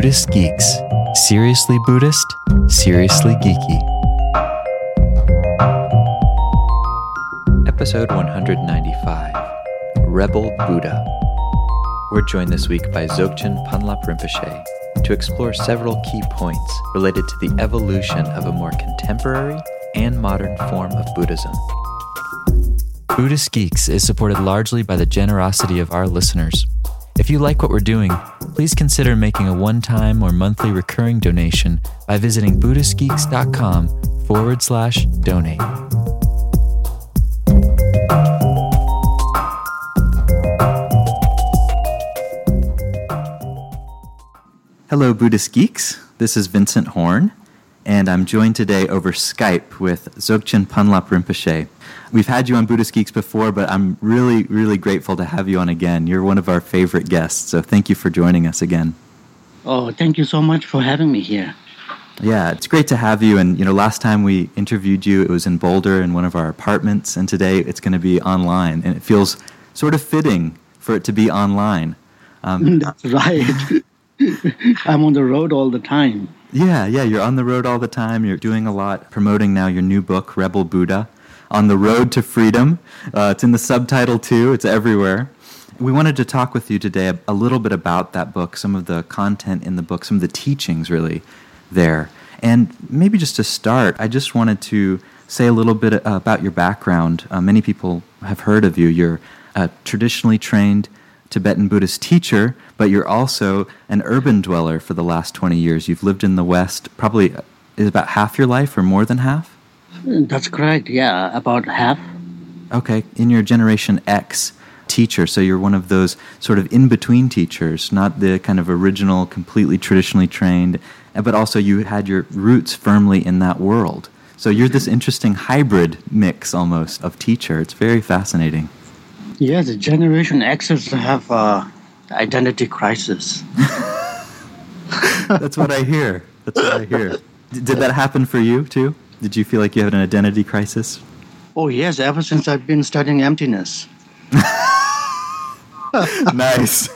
Buddhist Geeks. Seriously Buddhist, seriously geeky. Episode 195 Rebel Buddha. We're joined this week by Dzogchen Ponlop Rinpoche to explore several key points related to the evolution of a more contemporary and modern form of Buddhism. Buddhist Geeks is supported largely by the generosity of our listeners. If you like what we're doing, please consider making a one time or monthly recurring donation by visiting BuddhistGeeks.com forward slash donate. Hello, Buddhist Geeks. This is Vincent Horn, and I'm joined today over Skype with Dzogchen Ponlop Rinpoche. We've had you on Buddhist Geeks before, but I'm really, really grateful to have you on again. You're one of our favorite guests, so thank you for joining us again. Oh, thank you so much for having me here. Yeah, it's great to have you. And you know, last time we interviewed you, it was in Boulder in one of our apartments, and today it's going to be online, and it feels sort of fitting for it to be online. Um, That's right. I'm on the road all the time. Yeah, yeah, you're on the road all the time. You're doing a lot, promoting now your new book, Rebel Buddha, on the road to freedom. Uh, it's in the subtitle too. It's everywhere. We wanted to talk with you today a, a little bit about that book, some of the content in the book, some of the teachings really there. And maybe just to start, I just wanted to say a little bit about your background. Uh, many people have heard of you. You're a traditionally trained Tibetan Buddhist teacher, but you're also an urban dweller for the last 20 years. You've lived in the West probably is about half your life or more than half? That's correct. Yeah, about half. Okay, in your Generation X teacher, so you're one of those sort of in between teachers, not the kind of original, completely traditionally trained, but also you had your roots firmly in that world. So you're this interesting hybrid mix almost of teacher. It's very fascinating. Yes, the Generation Xers have uh, identity crisis. That's what I hear. That's what I hear. Did that happen for you too? Did you feel like you had an identity crisis? Oh yes, ever since I've been studying emptiness. nice.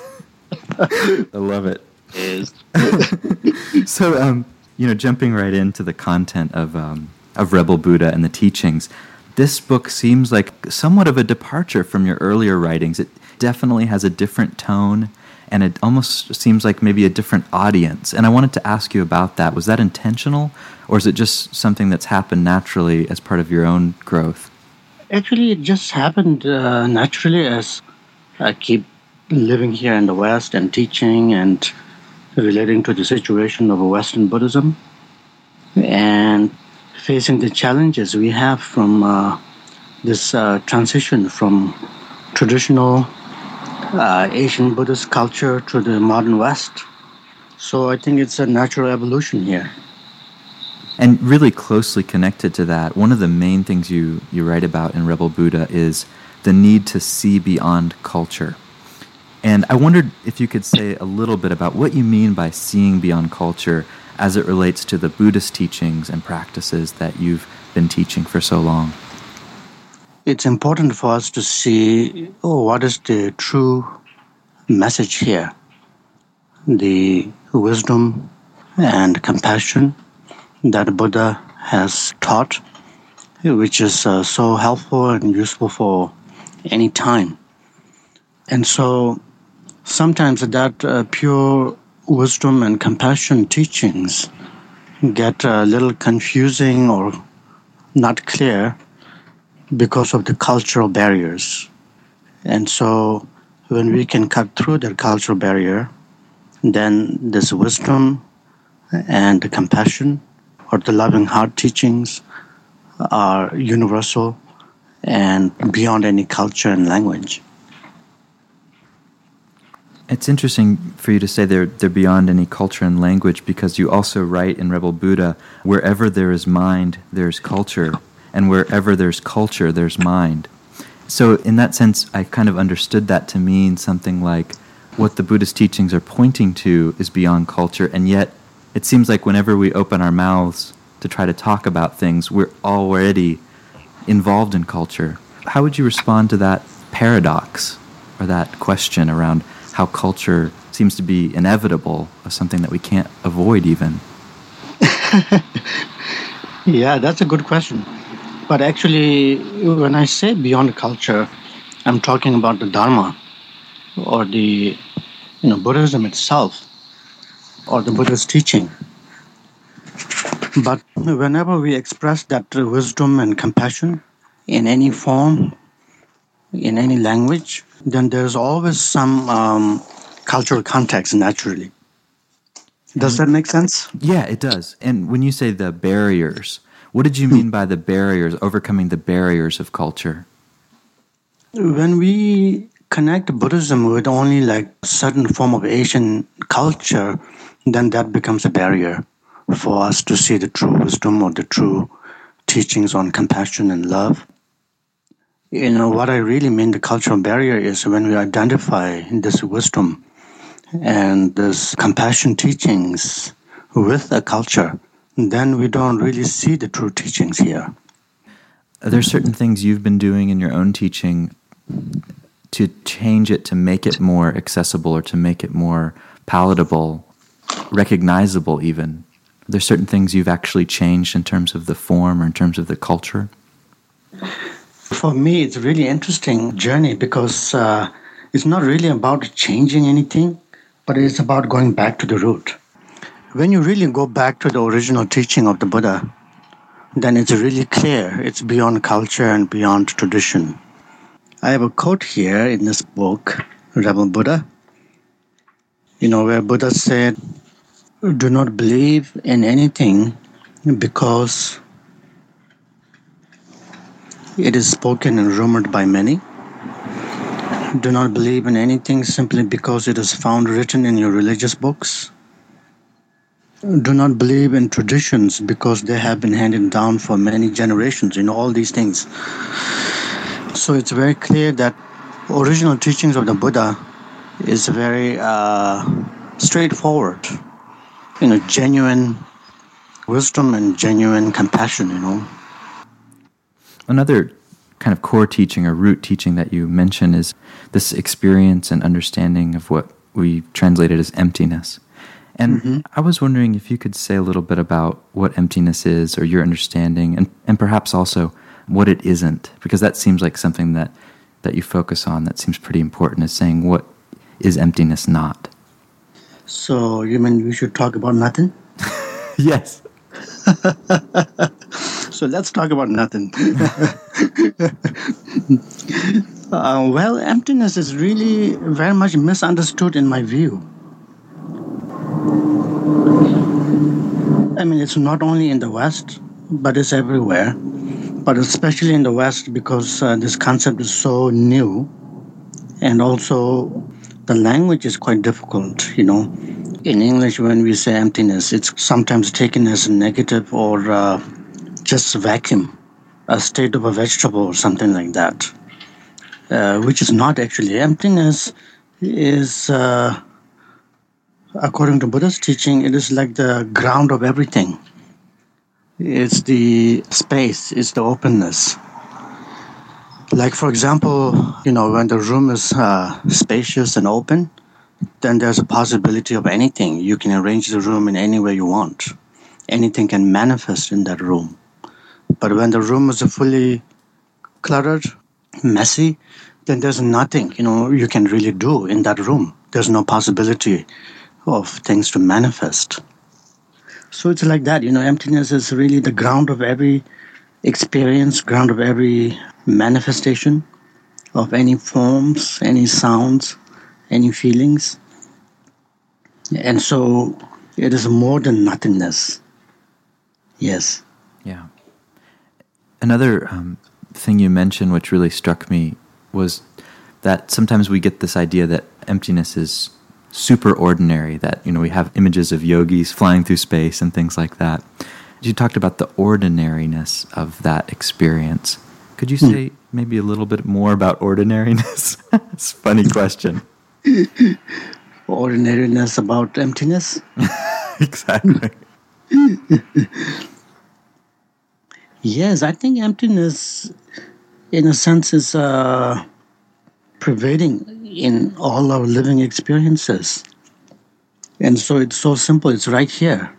I love it. Is so um, you know, jumping right into the content of um, of Rebel Buddha and the teachings this book seems like somewhat of a departure from your earlier writings. It definitely has a different tone and it almost seems like maybe a different audience. And I wanted to ask you about that. Was that intentional or is it just something that's happened naturally as part of your own growth? Actually, it just happened uh, naturally as I keep living here in the West and teaching and relating to the situation of Western Buddhism. And facing the challenges we have from uh, this uh, transition from traditional uh, Asian Buddhist culture to the modern West. So I think it's a natural evolution here. And really closely connected to that, one of the main things you, you write about in Rebel Buddha is the need to see beyond culture. And I wondered if you could say a little bit about what you mean by seeing beyond culture as it relates to the Buddhist teachings and practices that you've been teaching for so long? It's important for us to see oh, what is the true message here the wisdom and compassion that Buddha has taught, which is uh, so helpful and useful for any time. And so sometimes that uh, pure wisdom and compassion teachings get a little confusing or not clear because of the cultural barriers. And so when we can cut through that cultural barrier, then this wisdom and the compassion or the loving heart teachings are universal and beyond any culture and language. It's interesting for you to say they're, they're beyond any culture and language because you also write in Rebel Buddha wherever there is mind, there's culture, and wherever there's culture, there's mind. So, in that sense, I kind of understood that to mean something like what the Buddhist teachings are pointing to is beyond culture, and yet it seems like whenever we open our mouths to try to talk about things, we're already involved in culture. How would you respond to that paradox or that question around how culture seems to be inevitable, something that we can't avoid even. yeah, that's a good question. But actually, when I say beyond culture, I'm talking about the Dharma or the you know Buddhism itself or the Buddha's teaching. But whenever we express that wisdom and compassion in any form, in any language, then there's always some um, cultural context naturally. Does that make sense? Yeah, it does. And when you say the barriers, what did you mean by the barriers, overcoming the barriers of culture? When we connect Buddhism with only like certain form of Asian culture, then that becomes a barrier for us to see the true wisdom or the true teachings on compassion and love. You know, what I really mean the cultural barrier is when we identify this wisdom and this compassion teachings with a culture, then we don't really see the true teachings here. Are there certain things you've been doing in your own teaching to change it to make it more accessible or to make it more palatable, recognizable even? Are there certain things you've actually changed in terms of the form or in terms of the culture? For me, it's a really interesting journey because uh, it's not really about changing anything, but it's about going back to the root. When you really go back to the original teaching of the Buddha, then it's really clear it's beyond culture and beyond tradition. I have a quote here in this book, Rebel Buddha, you know, where Buddha said, Do not believe in anything because it is spoken and rumored by many. Do not believe in anything simply because it is found written in your religious books. Do not believe in traditions because they have been handed down for many generations, you know, all these things. So it's very clear that original teachings of the Buddha is very uh, straightforward, you know, genuine wisdom and genuine compassion, you know. Another kind of core teaching or root teaching that you mention is this experience and understanding of what we translated as emptiness. And mm-hmm. I was wondering if you could say a little bit about what emptiness is or your understanding, and, and perhaps also what it isn't, because that seems like something that, that you focus on that seems pretty important, is saying what is emptiness not. So, you mean we should talk about nothing? yes. so let's talk about nothing. uh, well, emptiness is really very much misunderstood in my view. I mean, it's not only in the West, but it's everywhere. But especially in the West because uh, this concept is so new and also the language is quite difficult, you know in English, when we say emptiness, it's sometimes taken as a negative or uh, just a vacuum, a state of a vegetable or something like that, uh, which is not actually. Emptiness is, uh, according to Buddha's teaching, it is like the ground of everything. It's the space, it's the openness. Like, for example, you know, when the room is uh, spacious and open, then there's a possibility of anything. You can arrange the room in any way you want. Anything can manifest in that room. But when the room is fully cluttered, messy, then there's nothing, you know, you can really do in that room. There's no possibility of things to manifest. So it's like that, you know, emptiness is really the ground of every experience, ground of every manifestation of any forms, any sounds, any feelings. And so it is more than nothingness. Yes. Yeah. Another um, thing you mentioned, which really struck me, was that sometimes we get this idea that emptiness is super ordinary, that, you know, we have images of yogis flying through space and things like that. You talked about the ordinariness of that experience. Could you hmm. say mm. maybe a little bit more about ordinariness? it's a funny question. Ordinariness about emptiness. exactly. yes, I think emptiness, in a sense, is uh, pervading in all our living experiences. And so it's so simple, it's right here.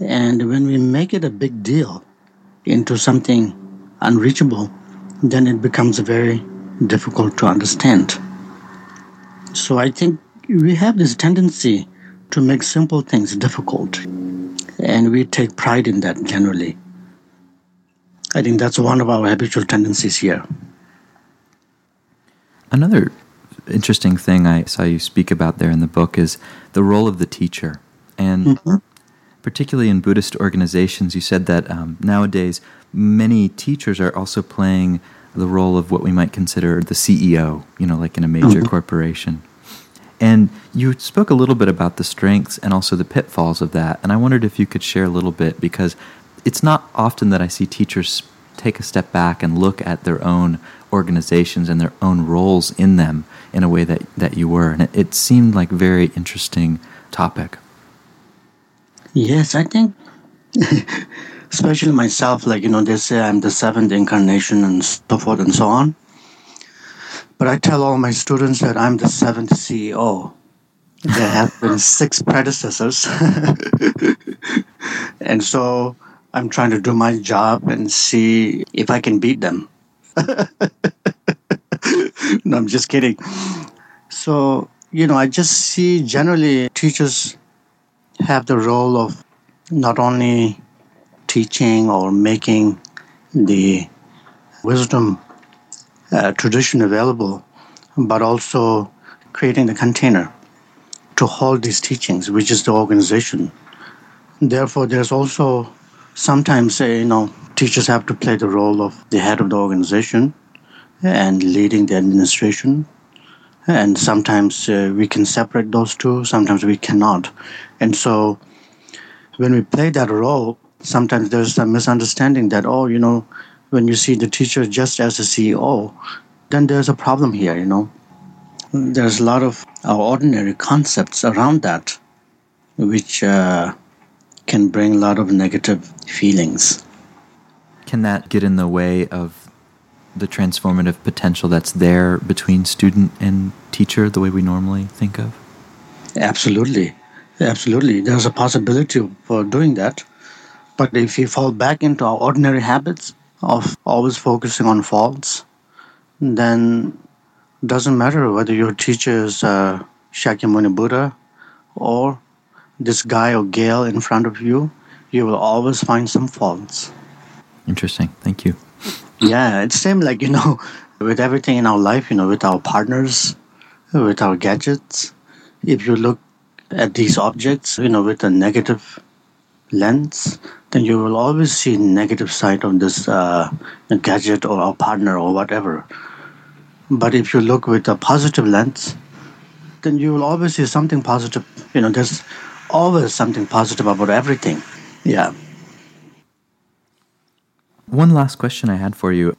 And when we make it a big deal into something unreachable, then it becomes very difficult to understand. So I think we have this tendency to make simple things difficult, and we take pride in that generally. I think that's one of our habitual tendencies here. Another interesting thing I saw you speak about there in the book is the role of the teacher. And mm-hmm. Particularly in Buddhist organizations, you said that um, nowadays many teachers are also playing the role of what we might consider the CEO, you know, like in a major mm-hmm. corporation. And you spoke a little bit about the strengths and also the pitfalls of that. And I wondered if you could share a little bit because it's not often that I see teachers take a step back and look at their own organizations and their own roles in them in a way that, that you were. And it, it seemed like very interesting topic. Yes, I think, especially myself, like, you know, they say I'm the seventh incarnation and so forth and so on. But I tell all my students that I'm the seventh CEO. There have been six predecessors. and so I'm trying to do my job and see if I can beat them. no, I'm just kidding. So, you know, I just see generally teachers have the role of not only teaching or making the wisdom uh, tradition available, but also creating the container to hold these teachings, which is the organization. Therefore, there's also sometimes, you know, teachers have to play the role of the head of the organization and leading the administration. And sometimes uh, we can separate those two, sometimes we cannot. And so when we play that role, sometimes there's a misunderstanding that, oh, you know, when you see the teacher just as a CEO, then there's a problem here, you know. There's a lot of our ordinary concepts around that, which uh, can bring a lot of negative feelings. Can that get in the way of the transformative potential that's there between student and teacher the way we normally think of? Absolutely. Absolutely. There's a possibility for doing that. But if we fall back into our ordinary habits of always focusing on faults, then doesn't matter whether your teacher is uh, Shakyamuni Buddha or this guy or gal in front of you, you will always find some faults. Interesting. Thank you. Yeah, it's same like you know, with everything in our life, you know, with our partners, with our gadgets. If you look at these objects, you know, with a negative lens, then you will always see negative side of this uh, gadget or our partner or whatever. But if you look with a positive lens, then you will always see something positive. You know, there's always something positive about everything. Yeah. One last question I had for you.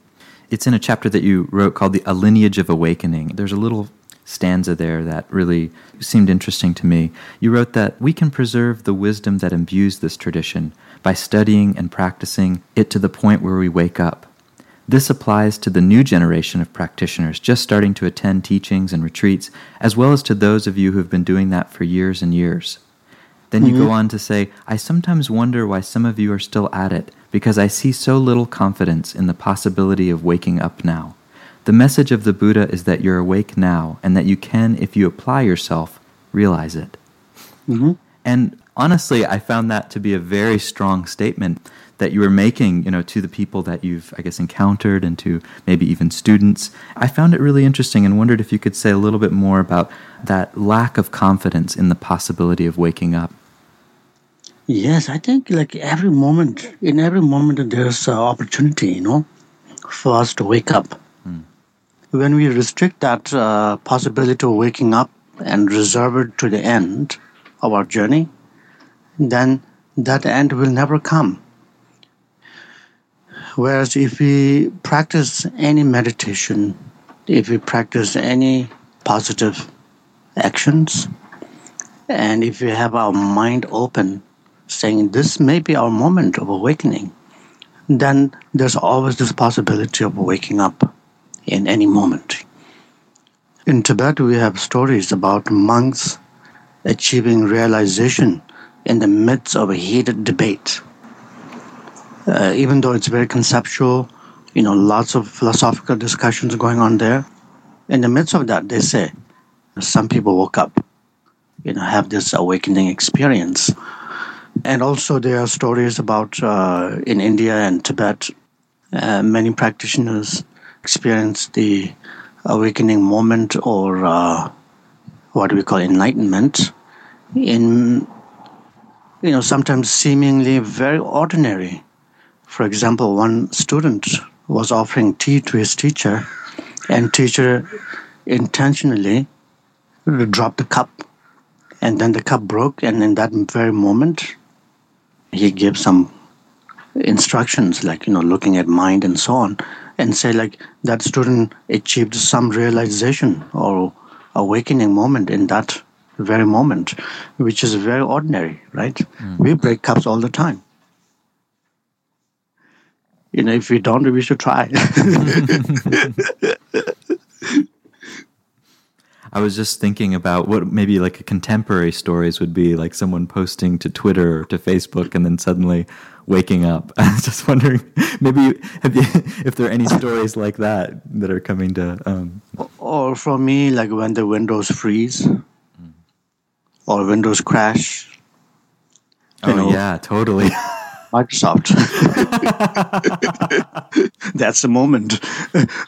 It's in a chapter that you wrote called the A Lineage of Awakening. There's a little stanza there that really seemed interesting to me. You wrote that we can preserve the wisdom that imbues this tradition by studying and practicing it to the point where we wake up. This applies to the new generation of practitioners just starting to attend teachings and retreats, as well as to those of you who have been doing that for years and years. Then you mm-hmm. go on to say, I sometimes wonder why some of you are still at it, because I see so little confidence in the possibility of waking up now. The message of the Buddha is that you're awake now, and that you can, if you apply yourself, realize it. Mm-hmm. And honestly, I found that to be a very strong statement that you were making, you know, to the people that you've, I guess, encountered and to maybe even students. I found it really interesting and wondered if you could say a little bit more about that lack of confidence in the possibility of waking up. Yes, I think like every moment, in every moment, there's an opportunity, you know, for us to wake up. Mm. When we restrict that uh, possibility of waking up and reserve it to the end of our journey, then that end will never come. Whereas if we practice any meditation, if we practice any positive actions, and if we have our mind open saying this may be our moment of awakening, then there's always this possibility of waking up in any moment. In Tibet, we have stories about monks achieving realization in the midst of a heated debate. Uh, even though it's very conceptual, you know, lots of philosophical discussions going on there. In the midst of that, they say some people woke up, you know, have this awakening experience. And also, there are stories about uh, in India and Tibet, uh, many practitioners experience the awakening moment or uh, what we call enlightenment in you know sometimes seemingly very ordinary. For example one student was offering tea to his teacher and teacher intentionally dropped the cup and then the cup broke and in that very moment he gives some instructions like you know looking at mind and so on and say like that student achieved some realization or awakening moment in that very moment, which is very ordinary, right? Mm. We break cups all the time. You know, if we don't, we should try. I was just thinking about what maybe like a contemporary stories would be like someone posting to Twitter or to Facebook and then suddenly waking up. I was just wondering, maybe you, if there are any stories like that that are coming to. Um... Or for me, like when the windows freeze mm. or windows crash. Oh know, yeah, totally. Microsoft. That's the moment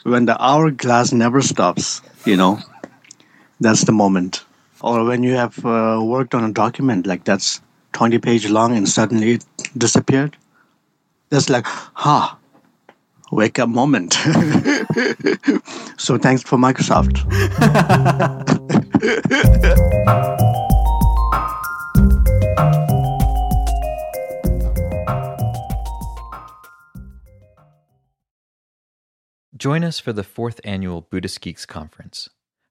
when the hourglass never stops. You know, that's the moment. Or when you have uh, worked on a document like that's 20 page long and suddenly it disappeared. That's like, ha, huh, wake up moment. so thanks for Microsoft. Join us for the fourth annual Buddhist Geeks Conference,